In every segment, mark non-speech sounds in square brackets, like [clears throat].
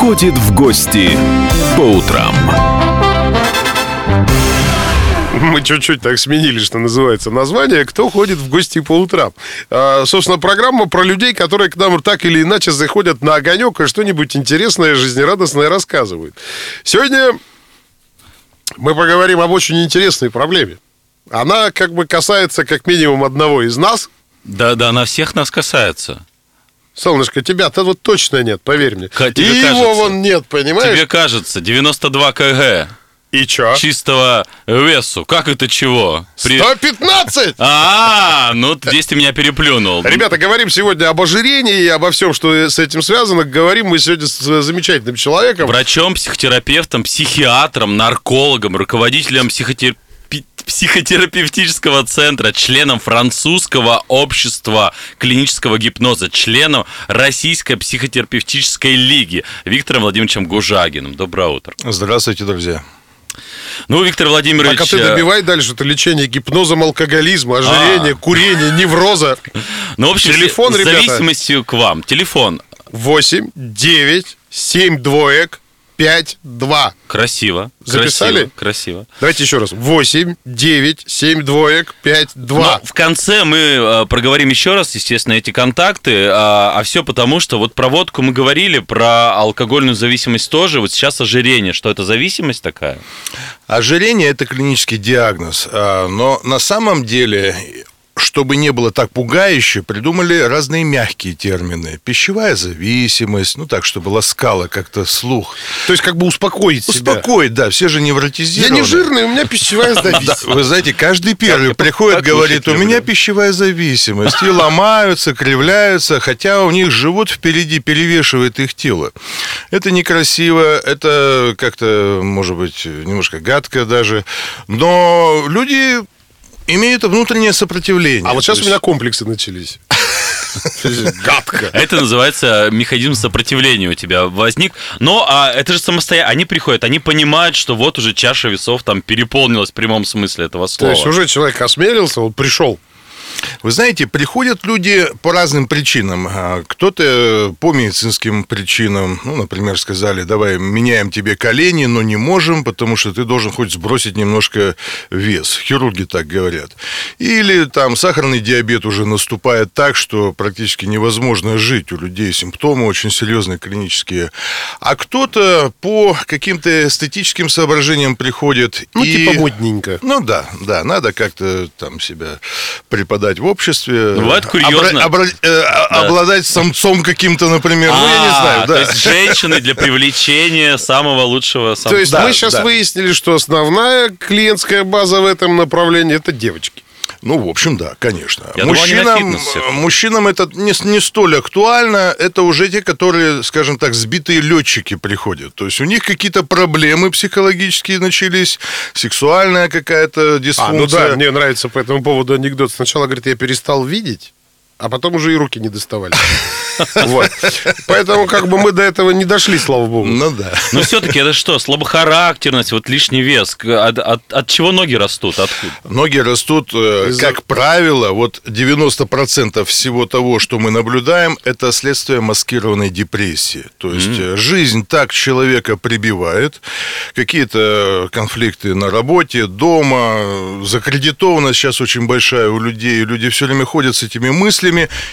ходит в гости по утрам. Мы чуть-чуть так сменили, что называется, название «Кто ходит в гости по утрам?». А, собственно, программа про людей, которые к нам так или иначе заходят на огонек и что-нибудь интересное, жизнерадостное рассказывают. Сегодня мы поговорим об очень интересной проблеме. Она как бы касается как минимум одного из нас. Да, да, она всех нас касается. Солнышко, тебя-то вот точно нет, поверь мне. Ка- И тебе его кажется. вон нет, понимаешь? Тебе кажется, 92 кг И чё? чистого весу. Как это чего? При- 115! А, ну здесь ты меня переплюнул. Ребята, говорим сегодня об ожирении и обо всем, что с этим связано. Говорим мы сегодня с замечательным человеком. Врачом, психотерапевтом, психиатром, наркологом, руководителем психотер- пи- психотерапевтического центра, членом французского общества клинического гипноза, членом Российской психотерапевтической лиги Виктором Владимировичем Гужагиным. Доброе утро. Здравствуйте, друзья. Ну, Виктор Владимирович... Так, а ты э, добивай дальше, это лечение гипнозом, алкоголизма, ожирения, А. курения, невроза. Ну, в общем, Телефон, с зависимостью к вам. Телефон 8, 9, 7 двоек, 5, 2. красиво. Записали? Красиво. Давайте еще раз. 8, 9, 7 двоек, 5, 2. Но в конце мы э, проговорим еще раз, естественно, эти контакты, а, а все потому, что вот про водку мы говорили, про алкогольную зависимость тоже, вот сейчас ожирение, что это зависимость такая? Ожирение – это клинический диагноз, а, но на самом деле чтобы не было так пугающе, придумали разные мягкие термины. Пищевая зависимость, ну так, чтобы ласкало как-то слух. То есть как бы успокоить себя. Успокоить, да, все же Я невротизированы. не жирный, у меня пищевая [laughs] зависимость. вы знаете, каждый первый я приходит, говорит, у люблю». меня пищевая зависимость. И ломаются, кривляются, хотя у них живот впереди перевешивает их тело. Это некрасиво, это как-то, может быть, немножко гадко даже. Но люди имеют внутреннее сопротивление. А вот сейчас То у есть- меня комплексы начались. [laughs] Гадко. Это называется механизм сопротивления у тебя возник. Но а это же самостоятельно. Они приходят, они понимают, что вот уже чаша весов там переполнилась в прямом смысле этого То слова. есть уже человек осмелился, он пришел. Вы знаете, приходят люди по разным причинам. А, Кто-то по медицинским причинам. Ну, например, сказали, давай меняем тебе колени, но не можем, потому что ты должен хоть сбросить немножко вес. Хирурги так говорят. Или там сахарный диабет уже наступает так, что практически невозможно жить. У людей симптомы очень серьезные, клинические. А кто-то по каким-то эстетическим соображениям приходит. Ну, и- типа модненько. ну да, да, надо как-то там себя преподать в обществе. Ну, бывает курьезно. Обра- обра- э, а- Обладать самцом каким-то, например. ну, я не А, знаю, То да. есть женщины для привлечения самого лучшего самца. То есть да, мы сейчас да. выяснили, что основная клиентская база в этом направлении это девочки. Ну, в общем, да, конечно. Я думал, мужчинам, все. мужчинам это не, не столь актуально. Это уже те, которые, скажем так, сбитые летчики приходят. То есть у них какие-то проблемы психологические начались, сексуальная какая-то А, дисфункция. ну да, мне нравится по этому поводу анекдот. Сначала, говорит, я перестал видеть, а потом уже и руки не доставали. [laughs] Вот. Поэтому как бы мы до этого не дошли, слава богу. Ну да. Но все-таки это что, слабохарактерность, вот лишний вес? От, от- от чего ноги растут? Откуда? Ноги растут, э, Из-за- как правило, вот 90% всего того, что мы наблюдаем, это следствие маскированной депрессии. То есть э, жизнь так человека прибивает, какие-то конфликты на работе, дома, закредитованность сейчас очень большая у людей, люди все время ходят с этими мыслями,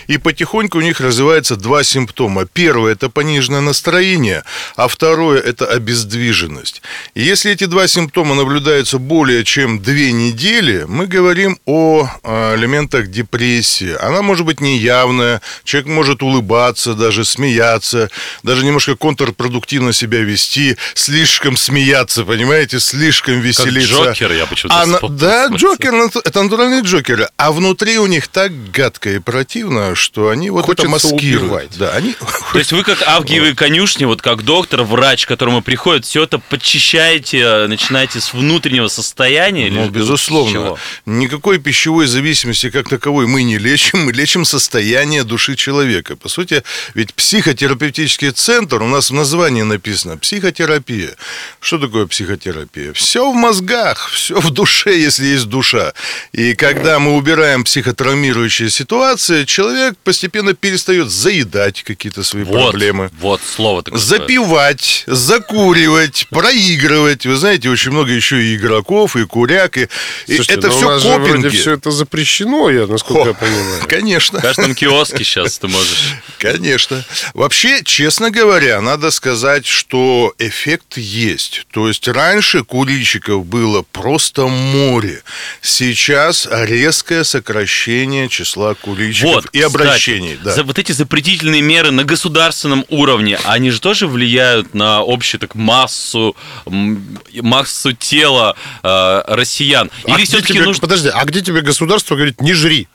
и потихоньку у них развивается два симптома. Первое – это пониженное настроение, а второе – это обездвиженность. И если эти два симптома наблюдаются более чем две недели, мы говорим о э, элементах депрессии. Она может быть неявная, человек может улыбаться, даже смеяться, даже немножко контрпродуктивно себя вести, слишком смеяться, понимаете, слишком веселиться. Джокер, я почему-то А на- вспомнил. Да, Джокер, это натуральные Джокеры. А внутри у них так гадко и противно, что они вот Хочется это маскируют. убивать. Да, они... То [laughs] есть вы как авгиевые конюшни, вот как доктор, врач, к которому приходит, все это подчищаете, начинаете с внутреннего состояния? Ну, безусловно. чего? Никакой пищевой зависимости как таковой мы не лечим, мы лечим состояние души человека. По сути, ведь психотерапевтический центр, у нас в названии написано психотерапия. Что такое психотерапия? Все в мозгах, все в душе, если есть душа. И когда мы убираем психотравмирующие ситуации, человек постепенно перестает заедать какие-то свои Вот, проблемы. вот слово такое. Запивать, закуривать, проигрывать. Вы знаете, очень много еще и игроков, и куряк, и, и Слушайте, это ну у все нас же вроде копинги. все это запрещено, я насколько Хо, я понимаю. Конечно. В каждом киоске сейчас ты можешь. [laughs] Конечно. Вообще, честно говоря, надо сказать, что эффект есть. То есть раньше курильщиков было просто море. Сейчас резкое сокращение числа курильщиков Вот, и кстати, обращений. да. за вот эти запретительные меры на государственном уровне, они же тоже влияют на общую так массу, массу тела э, россиян. А Или где все-таки тебе- нужно... Подожди, а где тебе государство говорит, не жри?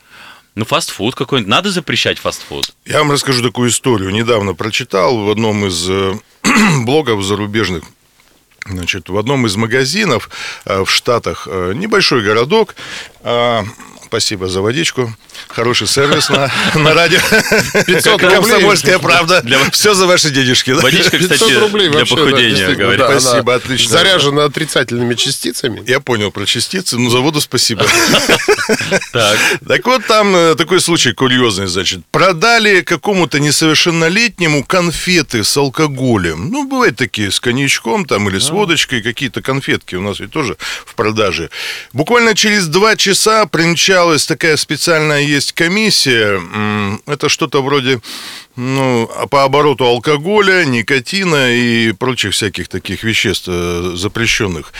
Ну, фастфуд какой-нибудь. Надо запрещать фастфуд. Я вам расскажу такую историю. Недавно прочитал в одном из э, [clears throat] блогов зарубежных. Значит, в одном из магазинов э, в Штатах э, небольшой городок. Спасибо за водичку. Хороший сервис на, на радио. [laughs] 500 рублей. Комсомольская правда. Для- Все за ваши денежки. да? Водичка, 500 кстати, рублей для вообще, да, похудения, говорит. да, она Спасибо, отлично. Заряжена отрицательными частицами. Я понял про частицы, но за воду спасибо. [laughs] Так. Так вот, там э, такой случай курьезный, значит. Продали какому-то несовершеннолетнему конфеты с алкоголем. Ну, бывают такие, с коньячком там или с водочкой, какие-то конфетки у нас ведь тоже в продаже. Буквально через два часа примчалась такая специальная есть комиссия. Это что-то вроде ну, по обороту алкоголя, никотина и прочих всяких таких веществ э, запрещенных.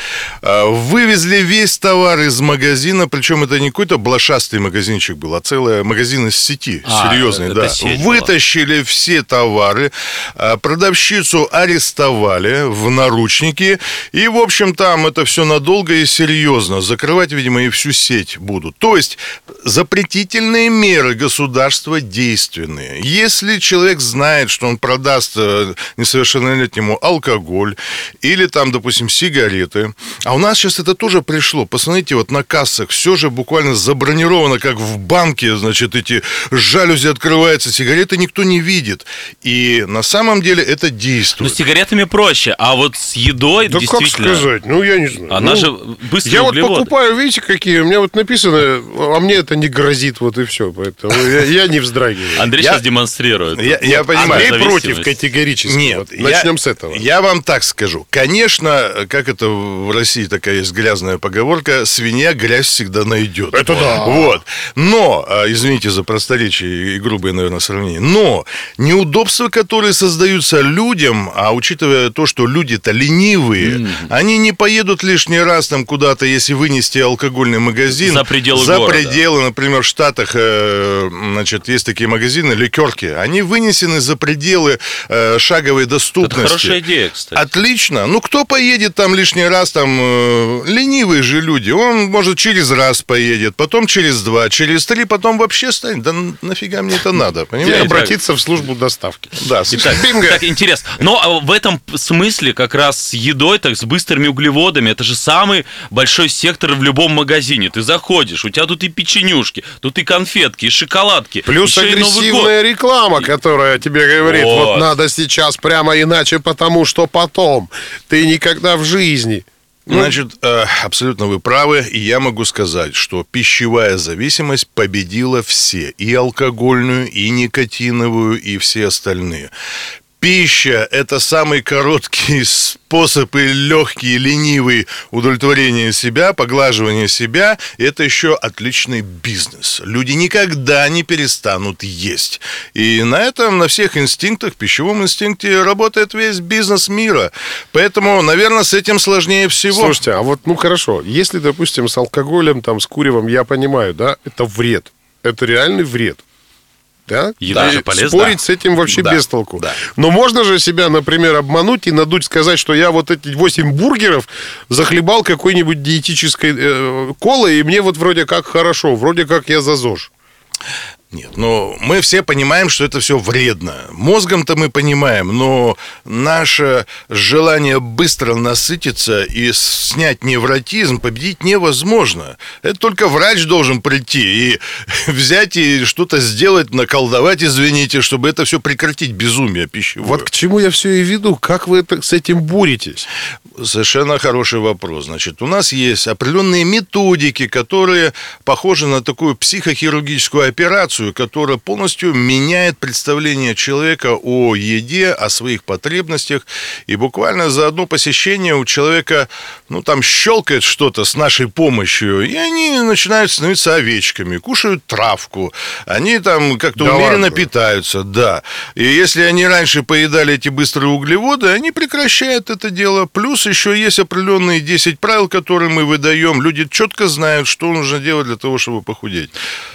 А, Вывезли весь товар из магазина, причем это не какой-то блошастый магазинчик был, а целый магазин из сети, А, серьезный, это да. была. Вытащили все товары, а, продавщицу арестовали в наручники, и, в общем, там это все надолго и серьезно. Закрывать, видимо, и всю сеть будут. То есть запретительные меры государства действенные. Если человек знает, что он продаст э, несовершеннолетнему алкоголь или там, допустим, сигареты, а у нас сейчас это тоже пришло. Посмотрите, вот на кассах все же буквально забронировано, как в банке, значит, эти жалюзи открываются, сигареты никто не видит. И на самом деле это Ну, действует. с сигаретами проще, а вот с едой Да как действительно... сказать? Ну, я не знаю. Она Ну, же быстрые Я вот покупаю, видите, какие, у меня вот написано, а мне это не грозит, вот и все, поэтому я, я не вздрагиваю. Андрей Я- сейчас демонстрирует. Я, я понимаю. Андрей против категорически. Нет, Вот начнем с этого. Я вам так скажу. Конечно, как это в России такая есть грязная поговорка, свинья грязь всегда найдет. Это да. Вот. Но, а, извините за просторечие и грубое, наверное, сравнение, но неудобства, которые создаются людям, а учитывая то, что люди-то ленивые, они не поедут лишний раз там куда-то, если вынести алкогольный магазин. За пределы За города. пределы, например, в Штатах, э, значит, есть такие магазины, ликерки. Они вынесены за пределы э, шаговой Это доступности. хорошая идея, кстати. Отлично. Ну, кто поедет там лишний раз, там, э, ленивые же люди. Он, может, через раз поедет, потом через два, через три, потом вообще станет. Да нафига мне это надо, [laughs] понимаете? Итак. обратиться в службу доставки. Да, Итак, так, интересно. Но а, в этом смысле как раз с едой, так с быстрыми углеводами, это же самый большой сектор в любом магазине. Ты заходишь, у тебя тут и печенюшки, тут и конфетки, и шоколадки. Плюс и агрессивная реклама, которая тебе говорит, вот. Вот. надо сейчас прямо иначе, потому что потом ты никогда в жизни. Ну, Значит, э, абсолютно вы правы, и я могу сказать, что пищевая зависимость победила все, и алкогольную, и никотиновую, и все остальные. Пища – это самый короткий [laughs] способ и легкий, и ленивый удовлетворения себя, поглаживания себя. Это еще отличный бизнес. Люди никогда не перестанут есть. И на этом, на всех инстинктах, пищевом инстинкте работает весь бизнес мира. Поэтому, наверное, с этим сложнее всего. Слушайте, а вот, ну хорошо, если, допустим, с алкоголем, там, с куревом, я понимаю, да, это вред. Это реальный вред. Да? Еда же полезна. Спорить с этим вообще Да, без толку. да. Но можно же себя, например, обмануть и надуть, сказать, что я вот эти 8 бургеров захлебал какой-нибудь диетической э, колой, и мне вот вроде как хорошо, вроде как я за ЗОЖ. Нет, но мы все понимаем, что это все вредно. Мозгом-то мы понимаем, но наше желание быстро насытиться и снять невротизм победить невозможно. Это только врач должен прийти и [laughs] взять и что-то сделать, наколдовать, извините, чтобы это все прекратить, безумие пищевое. Вот к чему я все и веду. Как вы это, с этим боретесь? Совершенно хороший вопрос. Значит, у нас есть определенные методики, которые похожи на такую психохирургическую операцию, которая полностью меняет представление человека о еде, о своих потребностях. И буквально за одно посещение у человека, ну, там щелкает что-то с нашей помощью, и они начинают становиться овечками, кушают травку, они там как-то Да умеренно ладно? питаются, да. И если они раньше поедали эти быстрые углеводы, они прекращают это дело. Плюс еще есть определенные 10 правил, которые мы выдаем. Люди четко знают, что нужно делать для того, чтобы похудеть.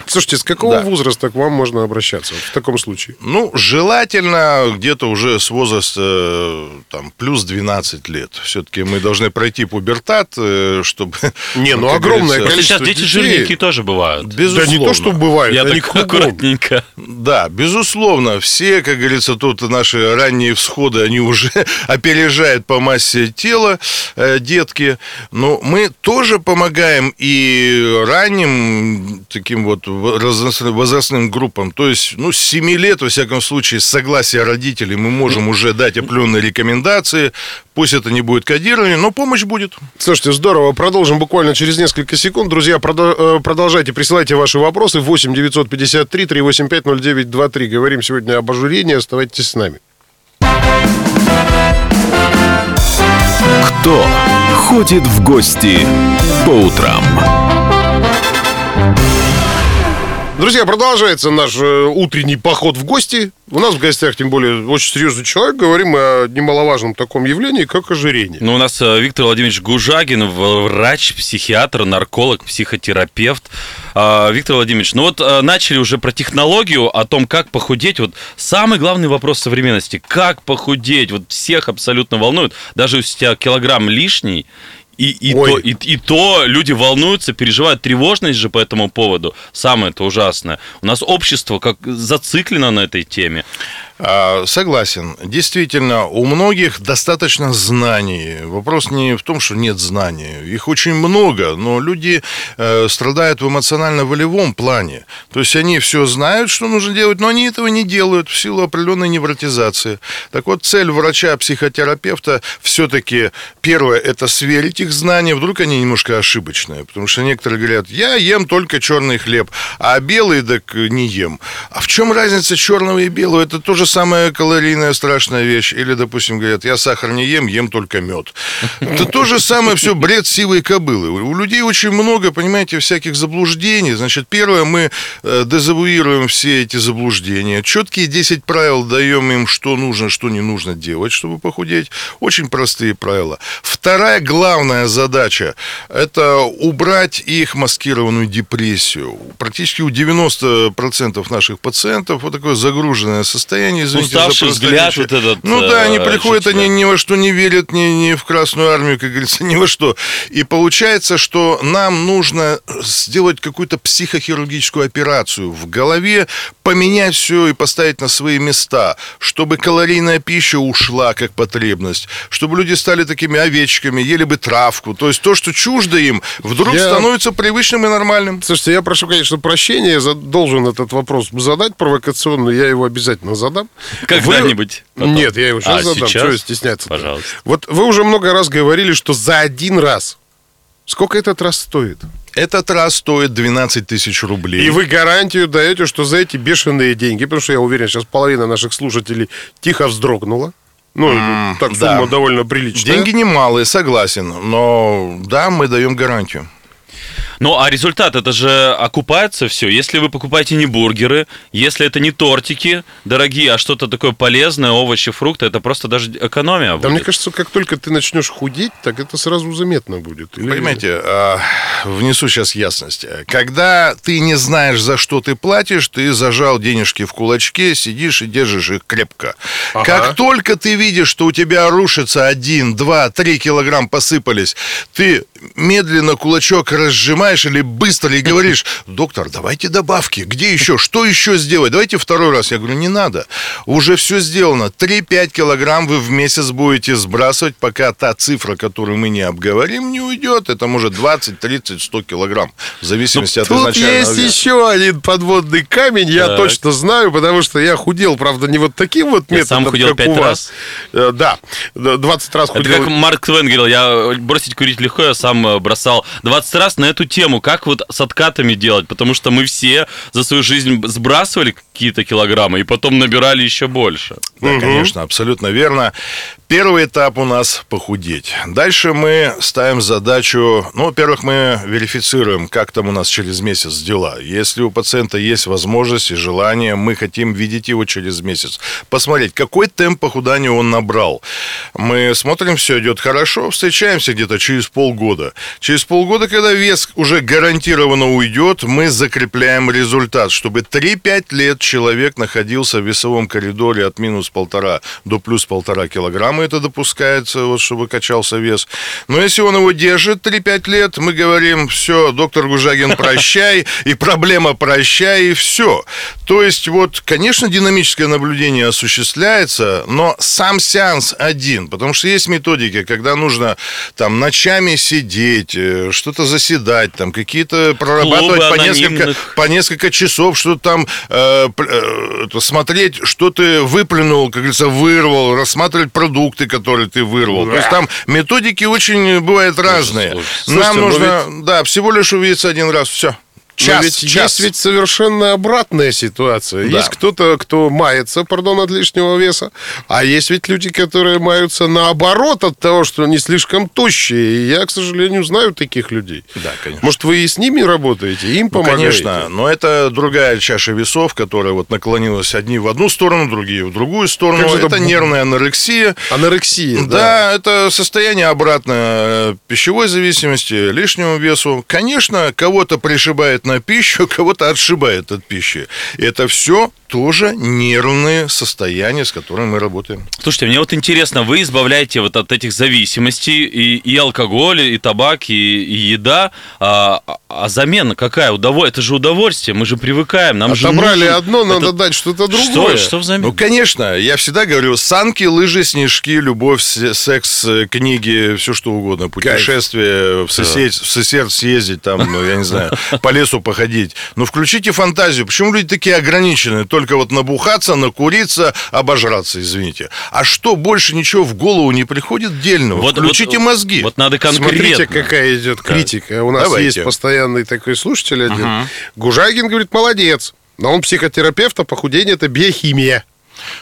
Слушайте, с какого Да. возраста к вам можно обращаться в таком случае? Ну, желательно где-то уже с возраста э, там, плюс 12 лет. Все-таки мы должны пройти пубертат, э, чтобы... Не, ну, огромное говорится, Просто сейчас количество дети детей. жирненькие тоже бывают. Безусловно. Да не то, что бывает, Я они так аккуратненько. Да, безусловно, все, как говорится, тут наши ранние всходы, они уже [laughs] опережают по массе тела э, детки. Но мы тоже помогаем и ранним таким вот возрастным, группам. То есть, ну, с 7 лет, во всяком случае, с согласия родителей мы можем уже дать определенные рекомендации. Пусть это не будет кодирование, но помощь будет. Слушайте, здорово. Продолжим буквально через несколько секунд. Друзья, э, продолжайте, присылайте ваши вопросы. 8 953 385 0923. Говорим сегодня об ожирении. Оставайтесь с нами. Кто ходит в гости по утрам? Друзья, продолжается наш э, утренний поход в гости. У нас в гостях, тем более, очень серьезный человек. Говорим о немаловажном таком явлении, как ожирение. Ну, у нас э, Виктор Владимирович Гужагин, врач, психиатр, нарколог, психотерапевт. А, Виктор Владимирович, ну вот э, начали уже про технологию, о том, как похудеть. Вот самый главный вопрос современности. Как похудеть? Вот всех абсолютно волнует. Даже если у тебя килограмм лишний, и, и, Ой. то, и, и то люди волнуются, переживают тревожность же по этому поводу. Самое это ужасное. У нас общество как зациклено на этой теме. А, Согласен. Действительно, у многих достаточно знаний. Вопрос не в том, что нет знаний. Их очень много, но люди э, страдают в эмоционально-волевом плане. То есть они все знают, что нужно делать, но они этого не делают в силу определенной невротизации. Так вот, цель врача-психотерапевта все-таки, первое, это сверить их знания, вдруг они немножко ошибочные. Потому что некоторые говорят, я ем только черный хлеб, а белый так не ем. А в чем разница черного и белого? Это то же самая калорийная страшная вещь. Или, допустим, говорят, я сахар не ем, ем только мед. Это то же самое все бред сивой кобылы. У людей очень много, понимаете, всяких заблуждений. Значит, первое, мы э, дезавуируем все эти заблуждения. Четкие 10 правил даем им, что нужно, что не нужно делать, чтобы похудеть. Очень простые правила. Вторая главная задача – это убрать их маскированную депрессию. Практически у 90% наших пациентов вот такое загруженное состояние. Извините за Уставший взгляд вот этот, Ну да, они э, приходят, они ни во что не верят, ни, ни в Красную Армию, как говорится, [laughs] ни во что. И получается, что нам нужно сделать какую-то психохирургическую операцию в голове, поменять все и поставить на свои места, чтобы калорийная пища ушла как потребность, чтобы люди стали такими овечками, ели бы травку. То есть то, что чуждо им, вдруг Я- становится привычным и нормальным. Слушайте, я прошу, конечно, прощения, я должен этот вопрос задать провокационно, я его обязательно задам. Когда-нибудь Вы-. Нет, я его сейчас А, задам, сейчас? чего стесняться Пожалуйста. Вот вы уже много раз говорили, что за один раз. Сколько этот раз стоит? Этот раз стоит 12 тысяч рублей. И вы гарантию даете, что за эти бешеные деньги, потому что я уверен, сейчас половина наших слушателей тихо вздрогнула. Ну, так да. сумма довольно приличная. Деньги немалые, согласен, но да, мы даем гарантию. Ну, а результат, это же окупается все. Если вы покупаете не бургеры, если это не тортики дорогие, а что-то такое полезное, овощи, фрукты, это просто даже экономия Да будет. мне кажется, как только ты начнешь худеть, так это сразу заметно будет. Или- Понимаете, а, внесу сейчас ясность. Когда ты не знаешь, за что ты платишь, ты зажал денежки в кулачке, сидишь и держишь их крепко. Ага. Как только ты видишь, что у тебя рушится один, два, три килограмм посыпались, ты медленно кулачок разжимаешь знаешь, или быстро, и говоришь, доктор, давайте добавки, где еще, что еще сделать, давайте второй раз. Я говорю, не надо, уже все сделано. 3-5 килограмм вы в месяц будете сбрасывать, пока та цифра, которую мы не обговорим, не уйдет. Это может 20, 30, 100 килограмм, в зависимости от Тут изначального есть веса. еще один подводный камень, я Так. точно знаю, потому что я худел, правда, не вот таким вот Я методом, сам худел как пять у вас. раз. Э, Да, д- 20 раз Это худел. как Марк Твен говорил, я бросить курить легко, я сам э, бросал 20 раз на эту тему, как вот с откатами делать, потому что мы все за свою жизнь сбрасывали какие-то килограммы и потом набирали еще больше. Да, конечно, абсолютно верно. Первый этап у нас похудеть. Дальше мы ставим задачу, ну, во-первых, мы верифицируем, как там у нас через месяц дела. Если у пациента есть возможность и желание, мы хотим видеть его через месяц. Посмотреть, какой темп похудания он набрал. Мы смотрим, все идет хорошо, встречаемся где-то через полгода. Через полгода, когда вес уже гарантированно уйдет, мы закрепляем результат, чтобы 3-5 лет человек находился в весовом коридоре от минус полтора до плюс полтора килограмма. Это допускается, вот, чтобы качался вес. Но если он его держит 3-5 лет, мы говорим, все, доктор Гужагин, прощай, и проблема прощай, и все. То есть, вот, конечно, динамическое наблюдение осуществляется, но сам сеанс один, потому что есть методики, когда нужно там ночами сидеть, э, что-то заседать, там какие-то прорабатывать Клубы по несколько, по несколько часов, что там э, э, смотреть, что ты выплюнул, как говорится, вырвал, рассматривать продукты, которые ты вырвал. То есть там методики очень бывают разные. слушай. Слушайте, Нам но нужно, да, всего лишь увидеться один раз, все. Но Час, ведь час. есть ведь совершенно обратная ситуация. Да. Есть кто-то, кто мается, пардон, от лишнего веса, а есть ведь люди, которые маются наоборот от того, что они слишком тощие. И я, к сожалению, знаю таких людей. Да, конечно. Может, вы и с ними работаете, им Ну, помогаете? конечно, но это другая чаша весов, которая вот наклонилась одни в одну сторону, другие в другую сторону. Как это это нервная анорексия. Анорексия, да. Да, это состояние обратно пищевой зависимости, лишнему весу. Конечно, кого-то пришибает на пищу, [laughs] кого-то отшибает от пищи. Это все тоже нервные состояния, с которыми мы работаем. Слушайте, мне вот интересно, вы избавляете вот от этих зависимостей и, и алкоголь, и табак, и, и еда, а, а замена какая? Удово... Это же удовольствие, мы же привыкаем, нам же Отобрали нужен- одно, надо Это- дать что-то Что, другое. что взамен? Ну, конечно, я всегда говорю, санки, лыжи, снежки, любовь, се- секс, э, книги, все что угодно, путешествие, в сосед, в сосед съездить, там, ну, я не знаю, [laughs] по лесу походить. Но включите фантазию. Почему люди такие ограниченные? Только вот набухаться, накуриться, обожраться, извините. А что, больше ничего в голову не приходит дельного? Вот- Включите вот- мозги. Вот надо конкретно. Смотрите, какая идет критика. У нас Давайте. есть постоянный такой слушатель один. Гужагин говорит, молодец. Но он психотерапевт, а похудение это биохимия.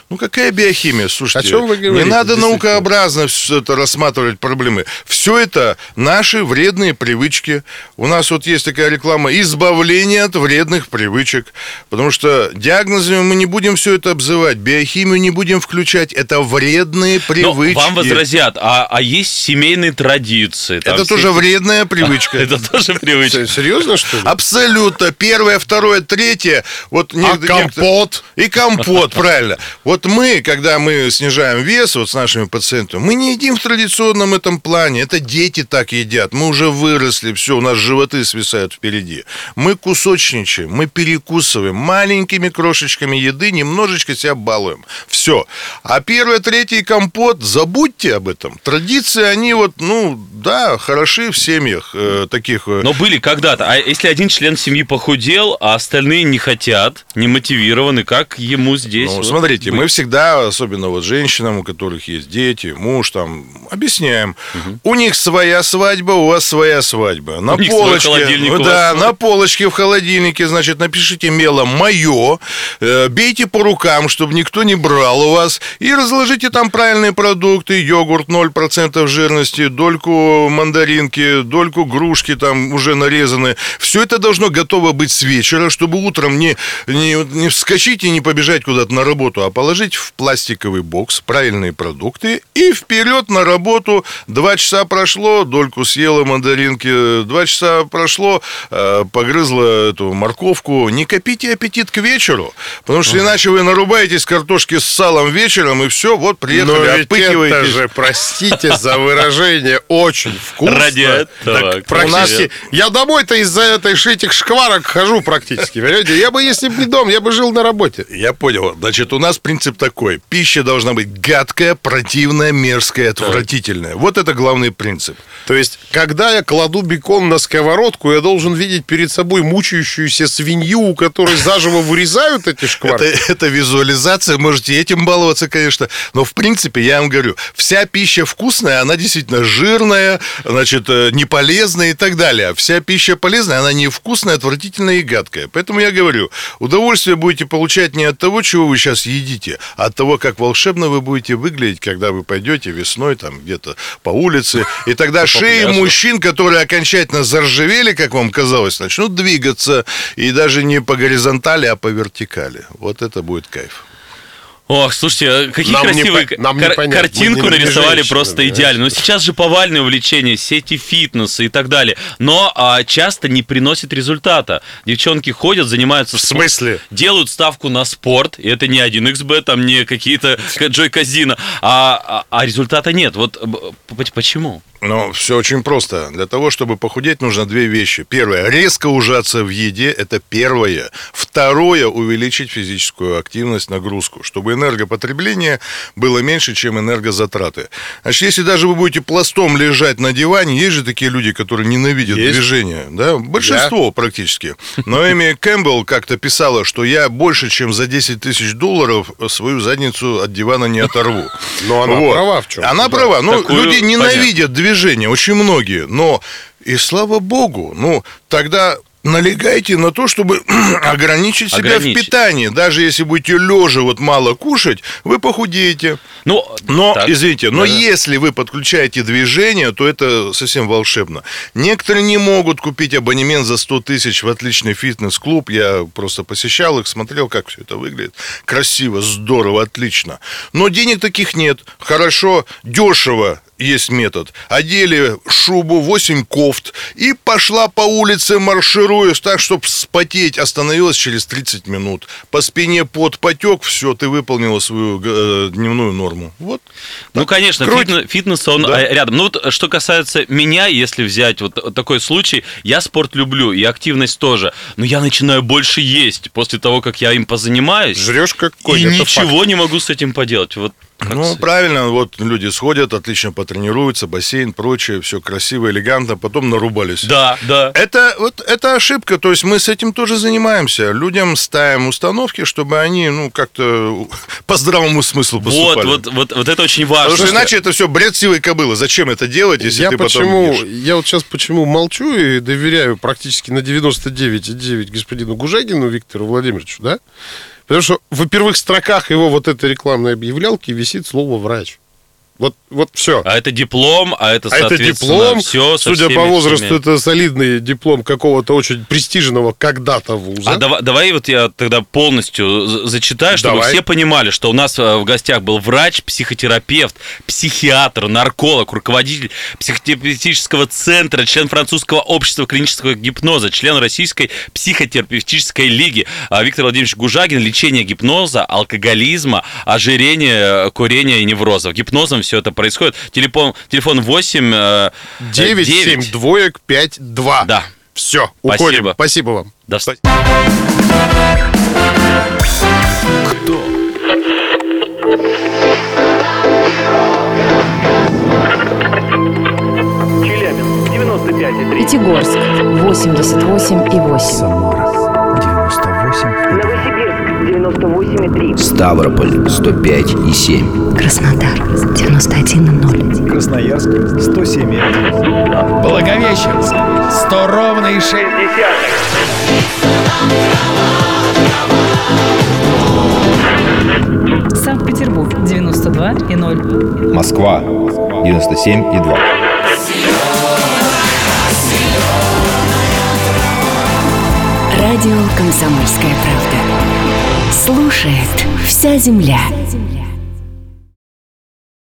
Ну, какая биохимия? Слушайте, О чем вы говорите, не надо наукообразно все это рассматривать проблемы. Все это наши вредные привычки. У нас вот есть такая реклама «Избавление от вредных привычек». Потому что диагнозами мы не будем все это обзывать, биохимию не будем включать. Это вредные Но привычки. вам возразят, а, а есть семейные традиции. Это все- тоже вредная [laughs] привычка. Это тоже привычка. Серьезно, что ли? Абсолютно. Первое, второе, третье. Вот А компот? И компот, правильно. Вот мы, когда мы снижаем вес вот с нашими пациентами, мы не едим в традиционном этом плане. Это дети так едят. Мы уже выросли, все, у нас животы свисают впереди. Мы кусочничаем, мы перекусываем маленькими крошечками еды, немножечко себя балуем. Все. А первое, третье и компот, забудьте об этом. Традиции, они вот, ну, да, хороши в семьях э, таких. э, Но были когда-то. А если один член семьи похудел, а остальные не хотят, не мотивированы, как ему здесь? Ну, вот смотрите, быть? мы всегда, особенно вот женщинам, у которых есть дети, муж, там, объясняем. У них своя свадьба, у вас своя свадьба. На У полочке, да, на полочке в холодильнике, значит, напишите мелом «моё», э, бейте по рукам, чтобы никто не брал у вас, и разложите там правильные продукты, йогурт 0% жирности, дольку мандаринки, дольку грушки там уже нарезаны. Все это должно готово быть с вечера, чтобы утром не, не, не вскочить и не побежать куда-то на работу, а положить в пластиковый бокс правильные продукты и вперед на работу. Два часа прошло, дольку съела мандаринки, два часа прошло, э, погрызла эту морковку. Не копите аппетит к вечеру, потому что иначе вы нарубаетесь картошки с салом вечером, и все, вот Но приехали, ведь это же, простите за выражение, очень вкусно. Ради этого, практически. Я домой-то из-за этой этих шкварок хожу практически. Понимаете? Я бы, если бы не дом, я бы жил на работе. Я понял. Значит, у нас принцип такой. Пища должна быть гадкая, противная, мерзкая, отвратительная. Вот это главный принцип. То есть, когда я кладу бекон на сковородку, я должен видеть перед собой мучающуюся свинью, у которой заживо вырезают эти [laughs] шкварки. это визуализация, можете этим баловаться, конечно. Но, в принципе, я вам говорю, вся пища вкусная, она действительно жирная, значит, э, неполезная и так далее. Вся пища полезная, она невкусная, отвратительная и гадкая. Поэтому я говорю, удовольствие будете получать не от того, чего вы сейчас едите, а от того, как волшебно вы будете выглядеть, когда вы пойдете весной там где-то по улице. И тогда шеи мужчин, которые окончательно заржавели, как вам казалось, начнут двигаться. И даже не по горизонтали, а по вертикали. Вот это будет кайф. Ох, слушайте, а какие Нам не красивые по- нам кар- непонятно. картинку не- не нарисовали женщины, просто идеально. Но сейчас же повальное увлечение, сети фитнеса и так далее. Но а, часто не приносит результата. Девчонки ходят, занимаются... В смысле? Делают ставку на спорт, и это не 1xb, там не какие-то [laughs] Джой Казино, а, а, а результата нет. Вот почему? Ну, все очень просто. Для того, чтобы похудеть, нужно две вещи. Первое, резко ужаться в еде, это первое. Второе, увеличить физическую активность, нагрузку, чтобы энергопотребление было меньше, чем энергозатраты. Значит, если даже вы будете пластом лежать на диване, есть же такие люди, которые ненавидят Есть. движение, да? Большинство практически. Но Эми Кэмпбелл как-то писала, что я больше, чем за 10 тысяч долларов свою задницу от дивана не оторву. Но она права в чём-то, Она да. права. Ну, Такую люди ненавидят движение, очень многие. Но, и слава богу, ну, тогда налегайте на то, чтобы [clears throat] ограничить себя Ограничить. в питании. Даже если будете лежа вот мало кушать, вы похудеете. Ну, Но, так. извините, но Да-да. если вы подключаете движение, то это совсем волшебно. Некоторые не могут купить абонемент за 100 тысяч в отличный фитнес-клуб. Я просто посещал их, смотрел, как все это выглядит. Красиво, здорово, отлично. Но денег таких нет. Хорошо, дешево есть метод. Одели шубу, 8 кофт и пошла по улице, маршируешь так, чтобы вспотеть. Остановилась через 30 минут. По спине пот потек, все, ты выполнила свою э, дневную норму. Вот. Ну, конечно, Круть. фитнес, фитнес, он Да. э, рядом. Ну, вот что касается меня, если взять вот такой случай, я спорт люблю и активность тоже, но я начинаю больше есть после того, как я им позанимаюсь. Жрешь как конь, и ничего не могу с этим поделать. Вот как Ну, с- правильно, вот люди сходят, отлично потренируются, бассейн, прочее, все красиво, элегантно, потом нарубались. Да, да. Это, вот, это ошибка, то есть мы с этим тоже занимаемся. Людям ставим установки, чтобы они, ну, как-то [laughs] по здравому смыслу Вот, поступали. вот, вот, вот это очень важно. Потому что иначе это все бред сивой кобылы. Зачем это делать, если я ты почему, потом ешь? я вот сейчас почему молчу и доверяю практически на 99,9 господину Гужагину Виктору Владимировичу, да? Потому что в первых строках его вот этой рекламной объявлялки висит слово «врач». Вот, вот все. А это диплом, а это, А это соответственно, диплом, все судя по возрасту, это солидный диплом какого-то очень престижного когда-то вуза. А давай, давай вот я тогда полностью зачитаю, чтобы Давай. все понимали, что у нас э, в гостях был врач, психотерапевт, психиатр, нарколог, руководитель психотерапевтического центра, член французского общества клинического гипноза, член Российской психотерапевтической лиги А Виктор Владимирович Гужагин, лечение гипноза, алкоголизма, ожирения, курения и неврозов. Гипнозом все это происходит. Телефон, телефон 8 э, 9, 7, 9. двоек, 5, 2. Да. Все, Спасибо. уходим. Спасибо вам. До встречи. Челябинск 95,3. Пятигорск 88,8. Ставрополь 105 и 7. Краснодар 91,0. Красноярск 107 Благовещенск 100 ровно и 6. Санкт-Петербург 92,0. Москва 97 и 2. Радио «Комсомольская правда». Слушает вся земля.